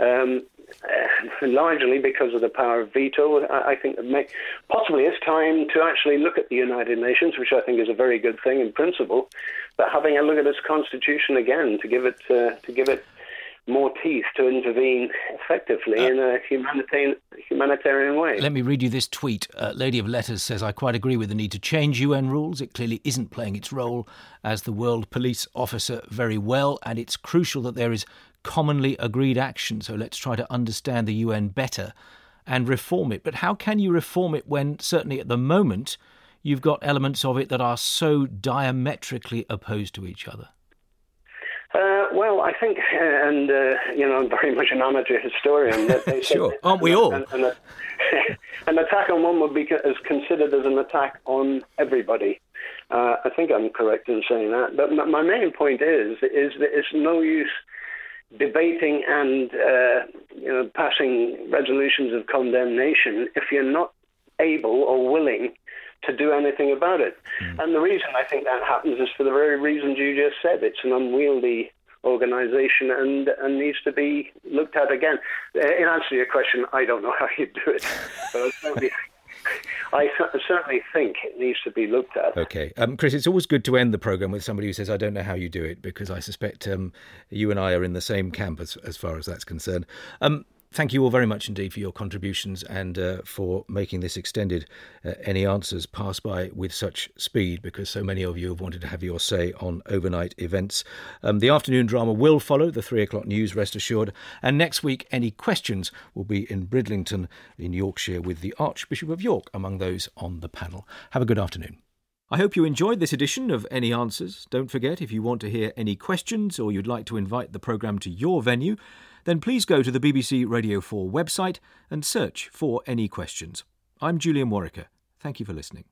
Um, uh, largely because of the power of veto, I, I think it may, possibly it's time to actually look at the United Nations, which I think is a very good thing in principle, but having a look at its constitution again to give it uh, to give it more teeth to intervene effectively uh, in a humanitarian, humanitarian way. Let me read you this tweet. Uh, Lady of Letters says, I quite agree with the need to change UN rules. It clearly isn't playing its role as the world police officer very well, and it's crucial that there is commonly agreed action. So let's try to understand the UN better and reform it. But how can you reform it when, certainly at the moment, you've got elements of it that are so diametrically opposed to each other? Uh, well, I think, and uh, you know, I'm very much an amateur historian. sure, aren't we all? An, an, an, attack on one would be is considered as an attack on everybody. Uh, I think I'm correct in saying that. But my, my main point is is that it's no use debating and uh, you know passing resolutions of condemnation if you're not able or willing to do anything about it. Mm. And the reason I think that happens is for the very reasons you just said. It's an unwieldy organization and, and needs to be looked at again. Uh, in answer to your question, I don't know how you do it, but I certainly, I certainly think it needs to be looked at. Okay. Um, Chris, it's always good to end the programme with somebody who says, I don't know how you do it, because I suspect um, you and I are in the same camp as, as far as that's concerned. Um, thank you all very much indeed for your contributions and uh, for making this extended uh, any answers pass by with such speed because so many of you have wanted to have your say on overnight events. Um, the afternoon drama will follow the three o'clock news, rest assured. And next week, any questions will be in Bridlington in Yorkshire with the Archbishop of York among those on the panel. Have a good afternoon. I hope you enjoyed this edition of Any Answers. Don't forget, if you want to hear any questions or you'd like to invite the programme to your venue, then please go to the BBC Radio 4 website and search for any questions. I'm Julian Worricker. Thank you for listening.